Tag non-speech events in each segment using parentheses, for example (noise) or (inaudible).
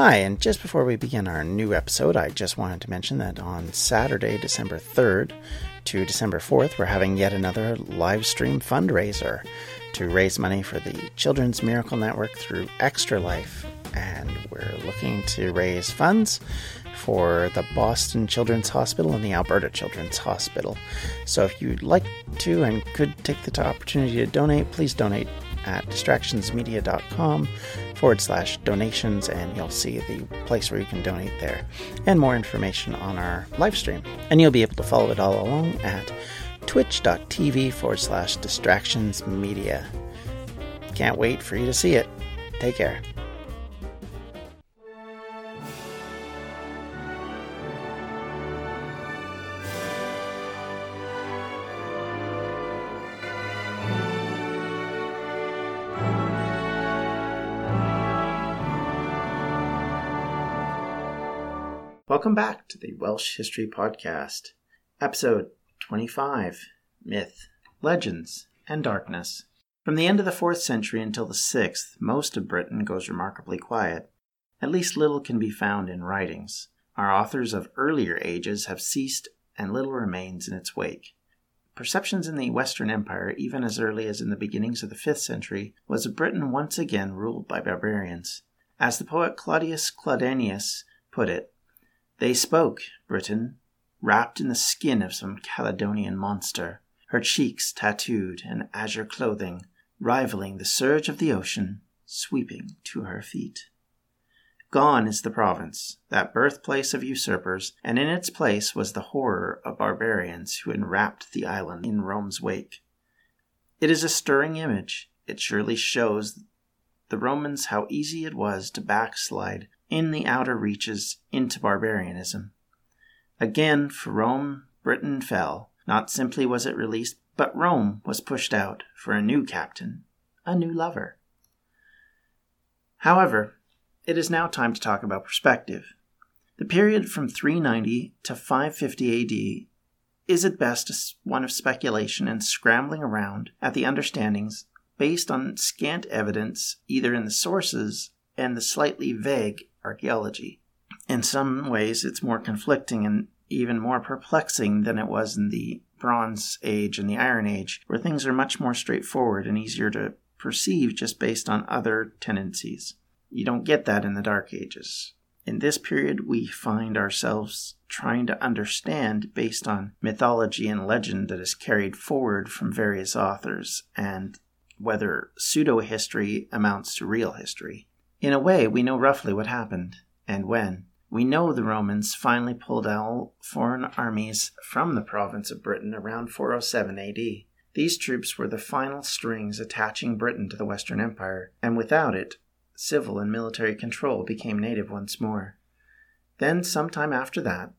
Hi, and just before we begin our new episode, I just wanted to mention that on Saturday, December 3rd to December 4th, we're having yet another live stream fundraiser to raise money for the Children's Miracle Network through Extra Life. And we're looking to raise funds for the Boston Children's Hospital and the Alberta Children's Hospital. So if you'd like to and could take the opportunity to donate, please donate at distractionsmedia.com forward slash donations, and you'll see the place where you can donate there and more information on our live stream. And you'll be able to follow it all along at twitch.tv forward slash distractions media. Can't wait for you to see it. Take care. Welcome back to the Welsh History Podcast, episode 25 Myth, Legends, and Darkness. From the end of the 4th century until the 6th, most of Britain goes remarkably quiet. At least little can be found in writings. Our authors of earlier ages have ceased, and little remains in its wake. Perceptions in the Western Empire, even as early as in the beginnings of the 5th century, was Britain once again ruled by barbarians. As the poet Claudius Claudianus put it, they spoke, Britain, wrapped in the skin of some Caledonian monster, her cheeks tattooed and azure clothing, rivaling the surge of the ocean, sweeping to her feet. Gone is the province, that birthplace of usurpers, and in its place was the horror of barbarians who enwrapped the island in Rome's wake. It is a stirring image. It surely shows the Romans how easy it was to backslide in the outer reaches into barbarianism. Again, for Rome, Britain fell. Not simply was it released, but Rome was pushed out for a new captain, a new lover. However, it is now time to talk about perspective. The period from 390 to 550 AD is at best one of speculation and scrambling around at the understandings based on scant evidence either in the sources and the slightly vague archaeology. In some ways, it's more conflicting and even more perplexing than it was in the Bronze Age and the Iron Age, where things are much more straightforward and easier to perceive just based on other tendencies. You don't get that in the Dark Ages. In this period, we find ourselves trying to understand based on mythology and legend that is carried forward from various authors and whether pseudo history amounts to real history. In a way, we know roughly what happened and when. We know the Romans finally pulled all foreign armies from the province of Britain around 407 AD. These troops were the final strings attaching Britain to the Western Empire, and without it, civil and military control became native once more. Then, sometime after that,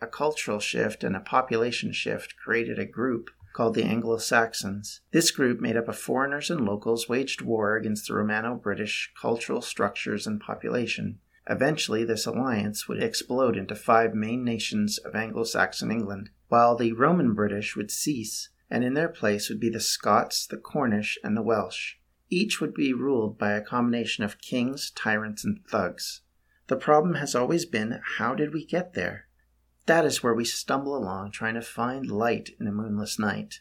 a cultural shift and a population shift created a group called the Anglo Saxons. This group, made up of foreigners and locals, waged war against the Romano British cultural structures and population. Eventually, this alliance would explode into five main nations of Anglo Saxon England, while the Roman British would cease, and in their place would be the Scots, the Cornish, and the Welsh. Each would be ruled by a combination of kings, tyrants, and thugs. The problem has always been how did we get there? That is where we stumble along trying to find light in a moonless night.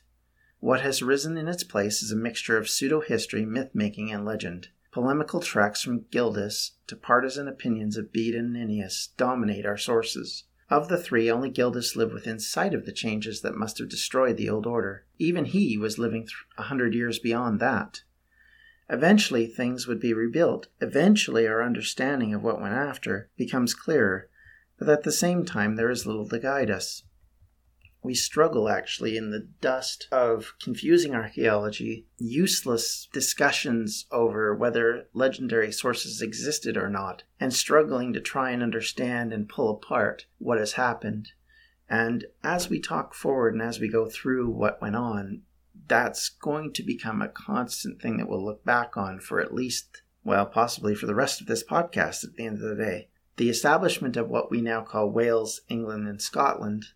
What has risen in its place is a mixture of pseudo history, myth making, and legend. Polemical tracts from Gildas to partisan opinions of Bede and Nennius dominate our sources. Of the three, only Gildas lived within sight of the changes that must have destroyed the old order. Even he was living a hundred years beyond that. Eventually, things would be rebuilt. Eventually, our understanding of what went after becomes clearer, but at the same time, there is little to guide us. We struggle actually in the dust of confusing archaeology, useless discussions over whether legendary sources existed or not, and struggling to try and understand and pull apart what has happened. And as we talk forward and as we go through what went on, that's going to become a constant thing that we'll look back on for at least, well, possibly for the rest of this podcast at the end of the day. The establishment of what we now call Wales, England, and Scotland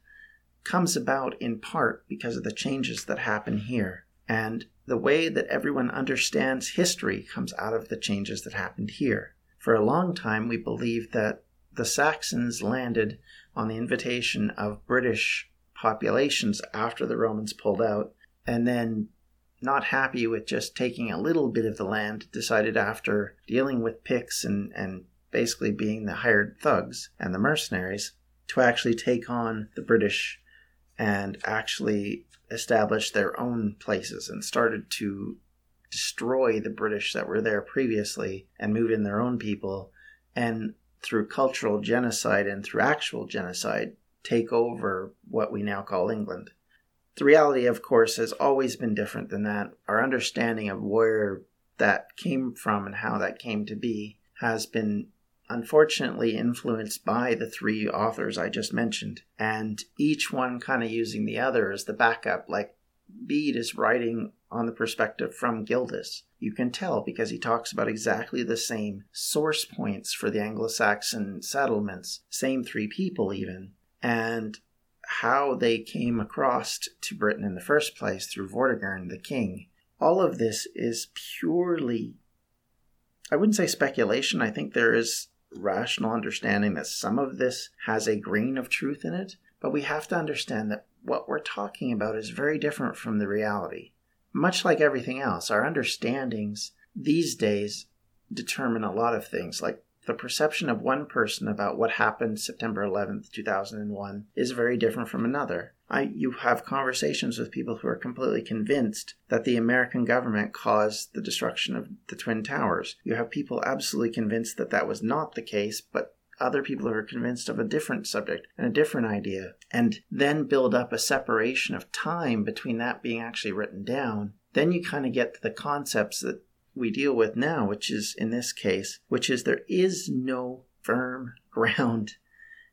comes about in part because of the changes that happen here. And the way that everyone understands history comes out of the changes that happened here. For a long time, we believed that the Saxons landed on the invitation of British populations after the Romans pulled out, and then, not happy with just taking a little bit of the land, decided after dealing with Picts and, and basically being the hired thugs and the mercenaries to actually take on the British and actually establish their own places and started to destroy the British that were there previously and move in their own people and through cultural genocide and through actual genocide take over what we now call England. The reality, of course, has always been different than that. Our understanding of where that came from and how that came to be has been unfortunately influenced by the three authors I just mentioned, and each one kind of using the other as the backup. Like Bede is writing on the perspective from Gildas. You can tell because he talks about exactly the same source points for the Anglo Saxon settlements, same three people even, and how they came across to Britain in the first place through Vortigern, the king. All of this is purely, I wouldn't say speculation. I think there is rational understanding that some of this has a grain of truth in it, but we have to understand that what we're talking about is very different from the reality. Much like everything else, our understandings these days determine a lot of things, like the perception of one person about what happened September 11th, 2001 is very different from another. I, you have conversations with people who are completely convinced that the American government caused the destruction of the Twin Towers. You have people absolutely convinced that that was not the case, but other people who are convinced of a different subject and a different idea, and then build up a separation of time between that being actually written down. Then you kind of get to the concepts that we deal with now, which is in this case, which is there is no firm (laughs) ground.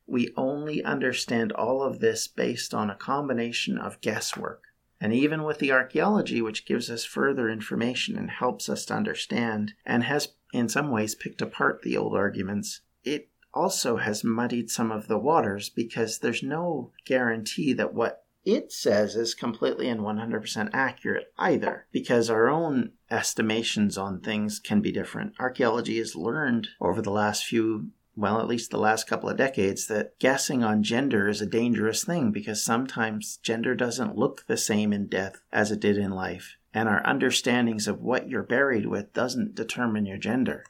We only understand all of this based on a combination of guesswork. And even with the archaeology, which gives us further information and helps us to understand, and has in some ways picked apart the old arguments, it also has muddied some of the waters because there's no guarantee that what it says is completely and 100% accurate either, because our own estimations on things can be different. Archaeology has learned over the last few well, at least the last couple of decades, that guessing on gender is a dangerous thing because sometimes gender doesn't look the same in death as it did in life. And our understandings of what you're buried with doesn't determine your gender.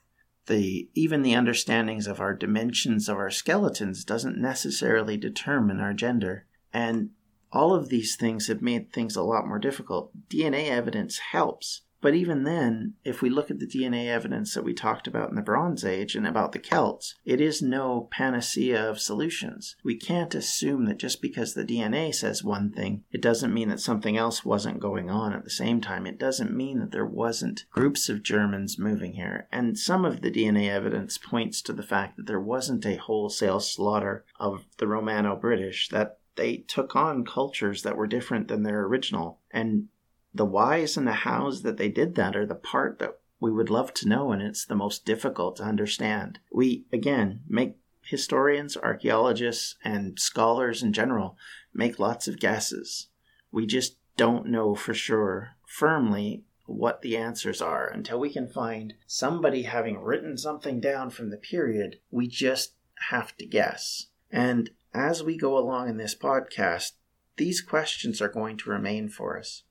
The, even the understandings of our dimensions of our skeletons doesn't necessarily determine our gender. And all of these things have made things a lot more difficult. DNA evidence helps, but even then, if we look at the DNA evidence that we talked about in the Bronze Age and about the Celts, it is no panacea of solutions. We can't assume that just because the DNA says one thing, it doesn't mean that something else wasn't going on at the same time. It doesn't mean that there wasn't groups of Germans moving here. And some of the DNA evidence points to the fact that there wasn't a wholesale slaughter of the Romano British, that they took on cultures that were different than their original. And the whys and the hows that they did that are the part that we would love to know, and it's the most difficult to understand. We, again, make historians, archaeologists, and scholars in general make lots of guesses. We just don't know for sure, firmly, what the answers are until we can find somebody having written something down from the period. We just have to guess. And as we go along in this podcast, these questions are going to remain for us.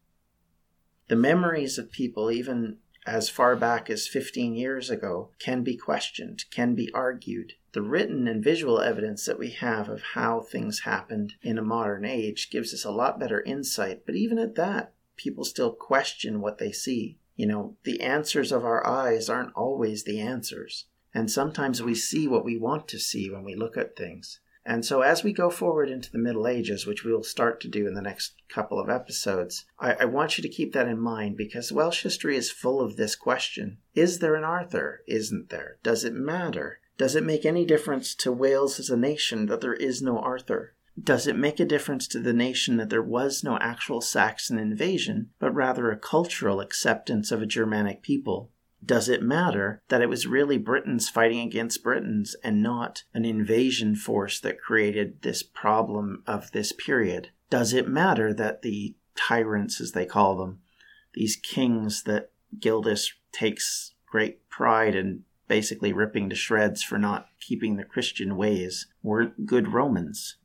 The memories of people, even as far back as 15 years ago, can be questioned, can be argued. The written and visual evidence that we have of how things happened in a modern age gives us a lot better insight, but even at that, people still question what they see. You know, the answers of our eyes aren't always the answers. And sometimes we see what we want to see when we look at things. And so, as we go forward into the Middle Ages, which we will start to do in the next couple of episodes, I, I, want you to keep that in mind because Welsh history is full of this question Is there an Arthur? Isn't there? Does it matter? Does it make any difference to Wales as a nation that there is no Arthur? Does it make a difference to the nation that there was no actual Saxon invasion, but rather a cultural acceptance of a Germanic people? Does it matter that it was really Britons fighting against Britons and not an invasion force that created this problem of this period? Does it matter that the tyrants, as they call them, these kings that Gildas takes great pride in basically ripping to shreds for not keeping the Christian ways weren't good Romans.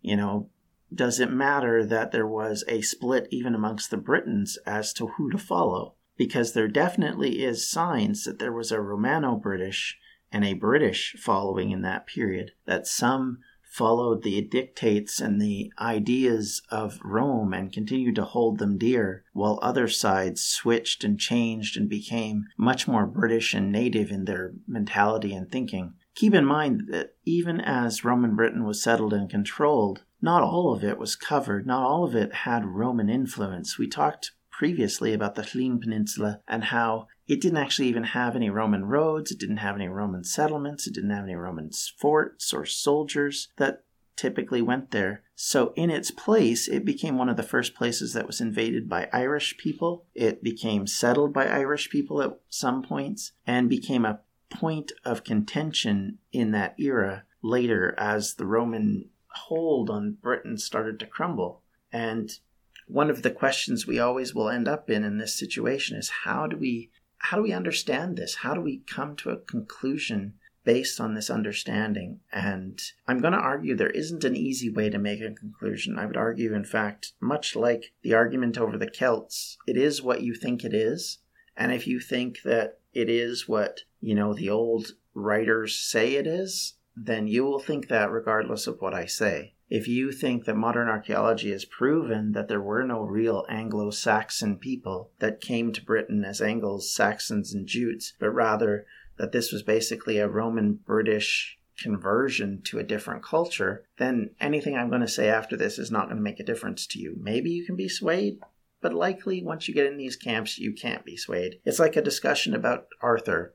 You know, does it matter that there was a split even amongst the Britons as to who to follow? Because there definitely is signs that there was a Romano British and a British following in that period, that some followed the dictates and the ideas of Rome and continued to hold them dear, while other sides switched and changed and became much more British and native in their mentality and thinking. Keep in mind that even as Roman Britain was settled and controlled, not all of it was covered, not all of it had Roman influence. We talked previously about the Llŷn Peninsula and how it didn't actually even have any Roman roads, it didn't have any Roman settlements, it didn't have any Roman forts or soldiers that typically went there. So, in its place, it became one of the first places that was invaded by Irish people. It became settled by Irish people at some points and became a point of contention in that era later as the Roman hold on Britain started to crumble. And one of the questions we always will end up in in this situation is how do we how do we understand this? How do we come to a conclusion based on this understanding? And I'm going to argue there isn't an easy way to make a conclusion. I would argue, in fact, much like the argument over the Celts, it is what you think it is. And if you think that it is what, you know, the old writers say it is, then you will think that regardless of what I say. If you think that modern archaeology has proven that there were no real Anglo Saxon people that came to Britain as Angles, Saxons, and Jutes, but rather that this was basically a Roman British conversion to a different culture, then anything I'm going to say after this is not going to make a difference to you. Maybe you can be swayed, but likely once you get in these camps, you can't be swayed. It's like a discussion about Arthur.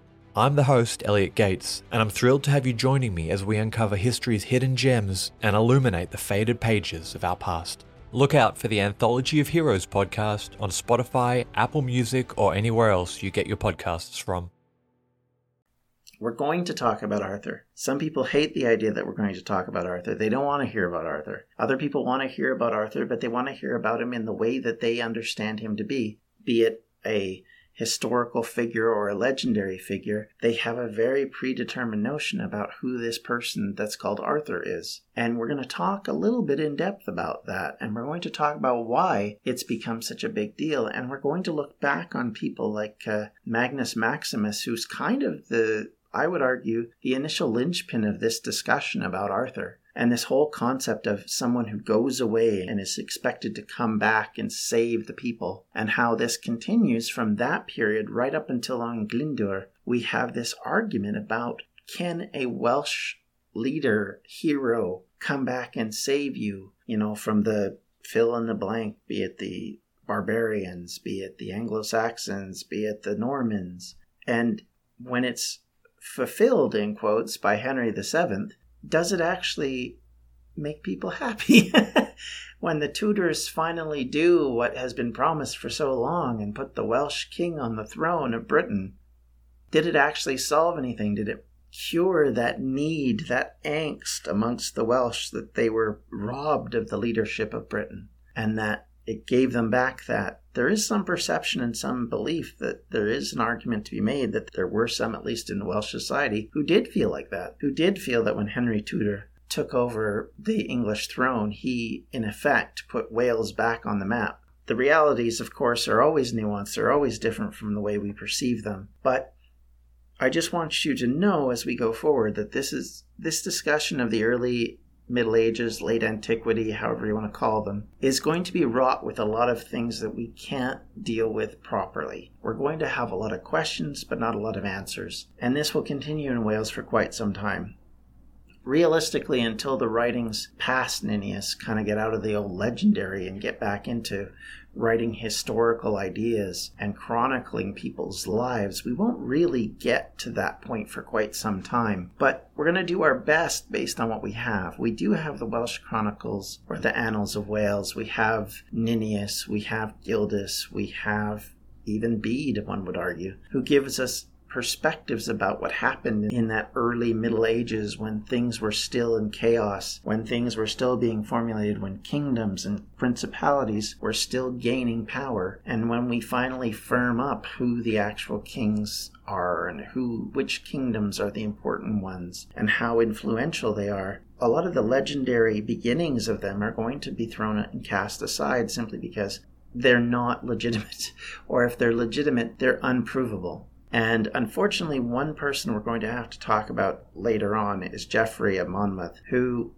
I'm the host, Elliot Gates, and I'm thrilled to have you joining me as we uncover history's hidden gems and illuminate the faded pages of our past. Look out for the Anthology of Heroes podcast on Spotify, Apple Music, or anywhere else you get your podcasts from. We're going to talk about Arthur. Some people hate the idea that we're going to talk about Arthur. They don't want to hear about Arthur. Other people want to hear about Arthur, but they want to hear about him in the way that they understand him to be, be it a historical figure or a legendary figure, they have a very predetermined notion about who this person that's called Arthur is. And we're going to talk a little bit in depth about that. And we're going to talk about why it's become such a big deal. And we're going to look back on people like uh, Magnus Maximus, who's kind of the I would argue, the initial linchpin of this discussion about Arthur. And this whole concept of someone who goes away and is expected to come back and save the people, and how this continues from that period right up until Owain Glyndŵr, we have this argument about can a Welsh leader, hero, come back and save you, you know, from the fill in the blank, be it the barbarians, be it the Anglo Saxons, be it the Normans. And when it's fulfilled, in quotes, by Henry VII, does it actually make people (laughs) happy? (laughs) when the Tudors finally do what has been promised for so long and put the Welsh king on the throne of Britain, did it actually solve anything? Did it cure that need, that angst amongst the Welsh that they were robbed of the leadership of Britain and that it gave them back that. There is some perception and some belief that there is an argument to be made that there were some, at least in Welsh society, who did feel like that, who did feel that when Henry Tudor took over the English throne, he, in effect, put Wales back on the map. The realities, of course, are always nuanced, they're always different from the way we perceive them. But I just want you to know as we go forward that this is this discussion of the early Middle Ages, late antiquity, however you want to call them, is going to be wrought with a lot of things that we can't deal with properly. We're going to have a lot of questions, but not a lot of answers. And this will continue in Wales for quite some time realistically, until the writings past Nennius kind of get out of the old legendary and get back into writing historical ideas and chronicling people's lives, we won't really get to that point for quite some time. But we're going to do our best based on what we have. We do have the Welsh Chronicles or the Annals of Wales. We have Nennius, we have Gildas, we have even Bede, one would argue, who gives us perspectives about what happened in that early Middle Ages when things were still in chaos, when things were still being formulated, when kingdoms and principalities were still gaining power, and when we finally firm up who the actual kings are and who which kingdoms are the important ones and how influential they are a lot of the legendary beginnings of them are going to be thrown and cast aside simply because they're not legitimate (laughs) or if they're legitimate they're unprovable and unfortunately, one person we're going to have to talk about later on is Geoffrey of Monmouth, who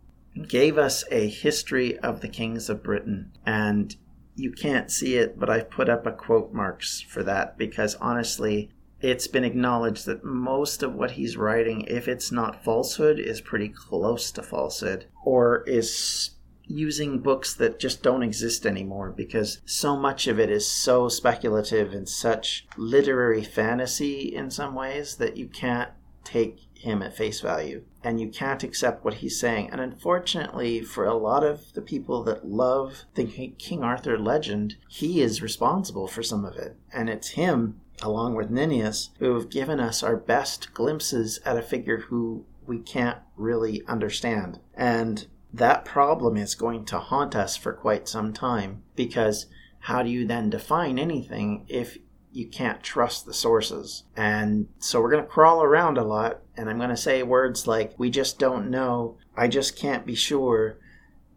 gave us a history of the kings of Britain. And you can't see it, but I've put up a quote marks for that because honestly, it's been acknowledged that most of what he's writing, if it's not falsehood, is pretty close to falsehood or is using books that just don't exist anymore because so much of it is so speculative and such literary fantasy in some ways that you can't take him at face value and you can't accept what he's saying. And unfortunately, for a lot of the people that love the King Arthur legend, he is responsible for some of it. And it's him, along with Nennius, who have given us our best glimpses at a figure who we can't really understand. And that problem is going to haunt us for quite some time because how do you then define anything if you can't trust the sources? And so we're going to crawl around a lot, and I'm going to say words like, we just don't know, I just can't be sure.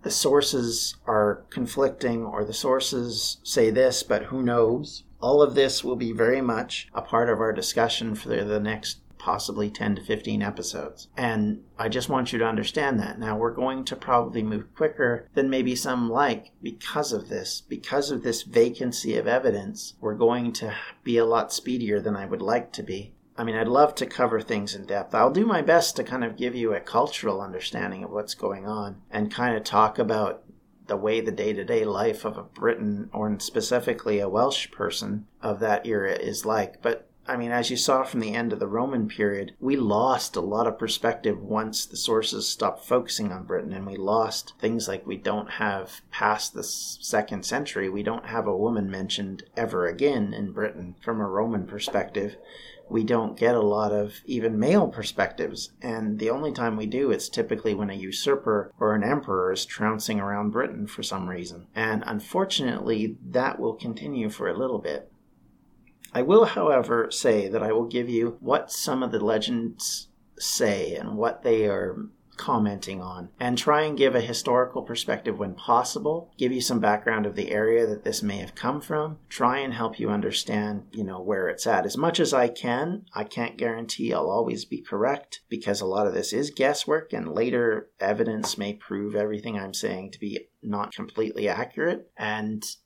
The sources are conflicting, or the sources say this, but who knows? All of this will be very much a part of our discussion for the next possibly 10 to 15 episodes. And I just want you to understand that. Now, we're going to probably move quicker than maybe some like because of this. Because of this vacancy of evidence, we're going to be a lot speedier than I would like to be. I mean, I'd love to cover things in depth. I'll do my best to kind of give you a cultural understanding of what's going on and kind of talk about the way the day to day life of a Briton or specifically a Welsh person of that era is like. But I mean, as you saw from the end of the Roman period, we lost a lot of perspective once the sources stopped focusing on Britain, and we lost things like we don't have past the second century, we don't have a woman mentioned ever again in Britain from a Roman perspective. We don't get a lot of even male perspectives, and the only time we do, it's typically when a usurper or an emperor is trouncing around Britain for some reason. And unfortunately, that will continue for a little bit. I will, however, say that I will give you what some of the legends say and what they are commenting on and try and give a historical perspective when possible give you some background of the area that this may have come from try and help you understand you know where it's at. As much as i can i can't guarantee i'll always be correct because a lot of this is guesswork and later evidence may prove everything i'm saying to be not completely accurate and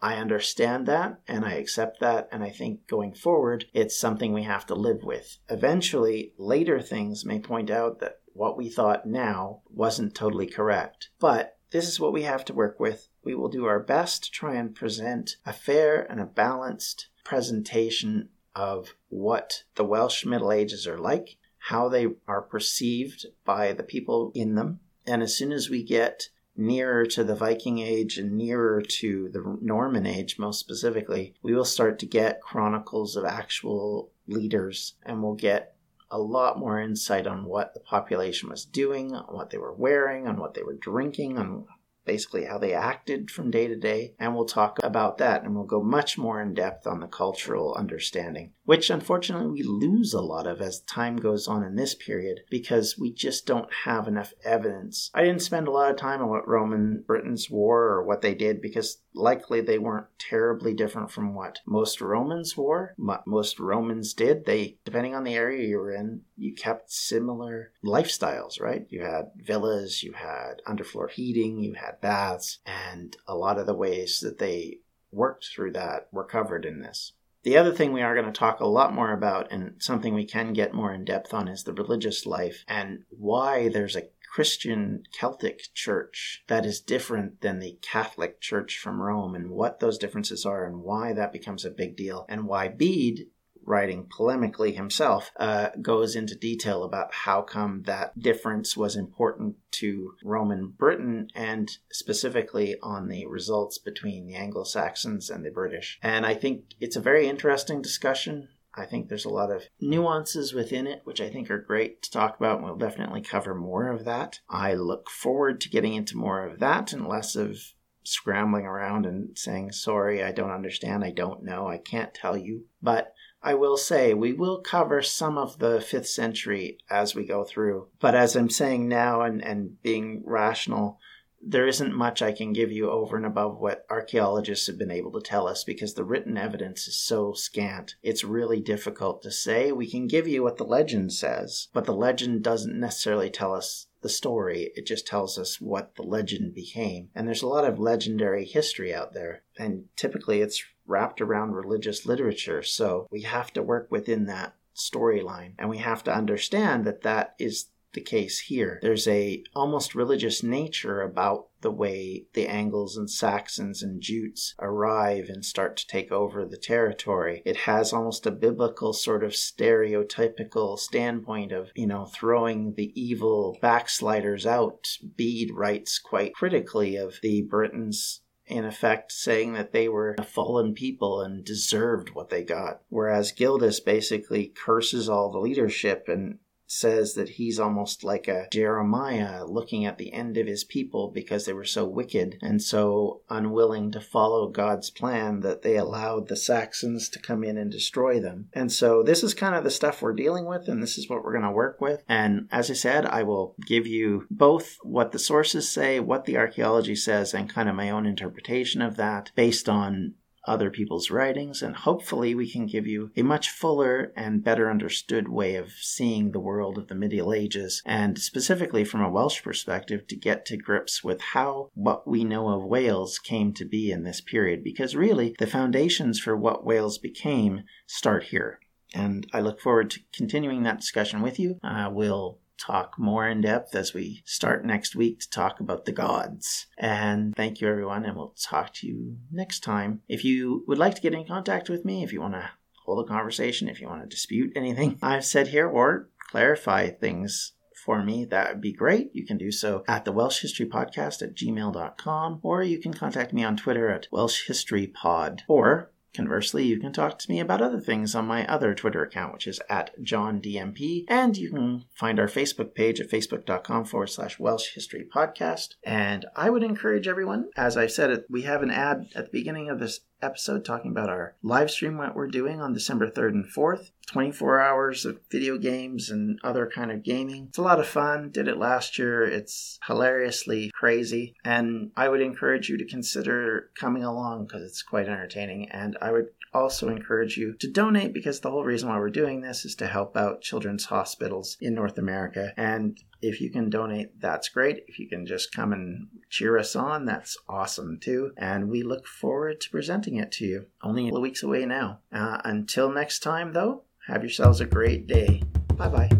I understand that and I accept that. And I think going forward, it's something we have to live with. Eventually, later things may point out that what we thought now wasn't totally correct. But this is what we have to work with. We will do our best to try and present a fair and a balanced presentation of what the Welsh Middle Ages are like, how they are perceived by the people in them. And as soon as we get nearer to the Viking Age and nearer to the Norman Age, most specifically, we will start to get chronicles of actual leaders and we'll get a lot more insight on what the population was doing, on what they were wearing, on what they were drinking, on basically how they acted from day to day, and we'll talk about that and we'll go much more in depth on the cultural understanding, which unfortunately we lose a lot of as time goes on in this period because we just don't have enough evidence. I didn't spend a lot of time on what Roman Britons wore or what they did because likely they weren't terribly different from what most Romans wore, what most Romans did. They, depending on the area you were in, you kept similar lifestyles, right? You had villas, you had underfloor heating, you had baths, and a lot of the ways that they worked through that were covered in this. The other thing we are going to talk a lot more about, and something we can get more in depth on, is the religious life and why there's a Christian Celtic church that is different than the Catholic church from Rome, and what those differences are, and why that becomes a big deal, and why Bede writing polemically himself, uh, goes into detail about how come that difference was important to Roman Britain and specifically on the results between the Anglo Saxons and the British. And I think it's a very interesting discussion. I think there's a lot of nuances within it, which I think are great to talk about, and we'll definitely cover more of that. I look forward to getting into more of that and less of scrambling around and saying, sorry, I don't understand, I don't know, I can't tell you. But I will say we will cover some of the fifth century as we go through. But as I'm saying now and, and being rational, there isn't much I can give you over and above what archaeologists have been able to tell us because the written evidence is so scant. It's really difficult to say. We can give you what the legend says, but the legend doesn't necessarily tell us the story. It just tells us what the legend became. And there's a lot of legendary history out there. And typically it's wrapped around religious literature. So we have to work within that storyline and we have to understand that that is the case here. There's a almost religious nature about the way the Angles and Saxons and Jutes arrive and start to take over the territory. It has almost a biblical sort of stereotypical standpoint of, you know, throwing the evil backsliders out. Bede writes quite critically of the Britons in effect saying that they were a fallen people and deserved what they got. Whereas Gildas basically curses all the leadership and says that he's almost like a Jeremiah looking at the end of his people because they were so wicked and so unwilling to follow God's plan that they allowed the Saxons to come in and destroy them. And so this is kind of the stuff we're dealing with, and this is what we're going to work with. And as I said, I will give you both what the sources say, what the archaeology says, and kind of my own interpretation of that based on other people's writings, and hopefully we can give you a much fuller and better understood way of seeing the world of the medieval ages, and specifically from a Welsh perspective to get to grips with how what we know of Wales came to be in this period, because really the foundations for what Wales became start here. And I look forward to continuing that discussion with you. Uh, we'll talk more in depth as we start next week to talk about the gods. And thank you, everyone, and we'll talk to you next time. If you would like to get in contact with me, if you want to hold a conversation, if you want to dispute anything (laughs) I've said here or clarify things for me, that would be great. You can do so at the Welsh History Podcast at gmail.com, or you can contact me on Twitter at Welsh History Pod, or Conversely, you can talk to me about other things on my other Twitter account, which is at JohnDMP, and you can find our Facebook page at facebook.com forward slash Welsh History Podcast. And I would encourage everyone, as I said, we have an ad at the beginning of this episode talking about our live stream what we're doing on December 3rd and 4th. 24 hours of video games and other kind of gaming. It's a lot of fun. Did it last year. It's hilariously crazy. And I would encourage you to consider coming along because it's quite entertaining. And I would also encourage you to donate because the whole reason why we're doing this is to help out children's hospitals in North America. And if you can donate, that's great. If you can just come and cheer us on, that's awesome too. And we look forward to presenting it to you. Only a weeks away now. Uh, until next time, though, have yourselves a great day. Bye bye.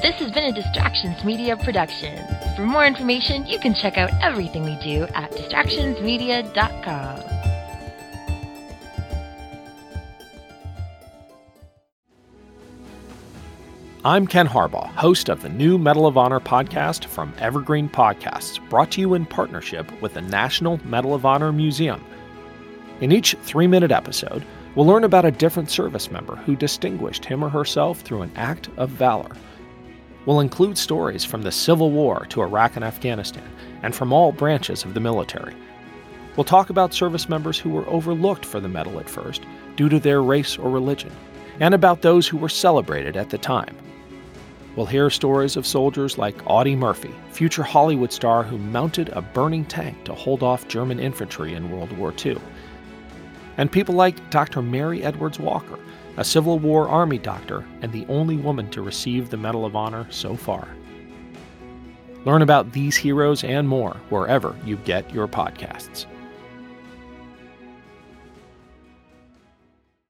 This has been a Distractions Media production. For more information, you can check out everything we do at distractionsmedia.com. I'm Ken Harbaugh, host of the new Medal of Honor podcast from Evergreen Podcasts, brought to you in partnership with the National Medal of Honor Museum. In each three minute episode, We'll learn about a different service member who distinguished him or herself through an act of valor. We'll include stories from the Civil War to Iraq and Afghanistan, and from all branches of the military. We'll talk about service members who were overlooked for the medal at first due to their race or religion, and about those who were celebrated at the time. We'll hear stories of soldiers like Audie Murphy, future Hollywood star who mounted a burning tank to hold off German infantry in World War II. And people like Dr. Mary Edwards Walker, a Civil War Army doctor and the only woman to receive the Medal of Honor so far. Learn about these heroes and more wherever you get your podcasts.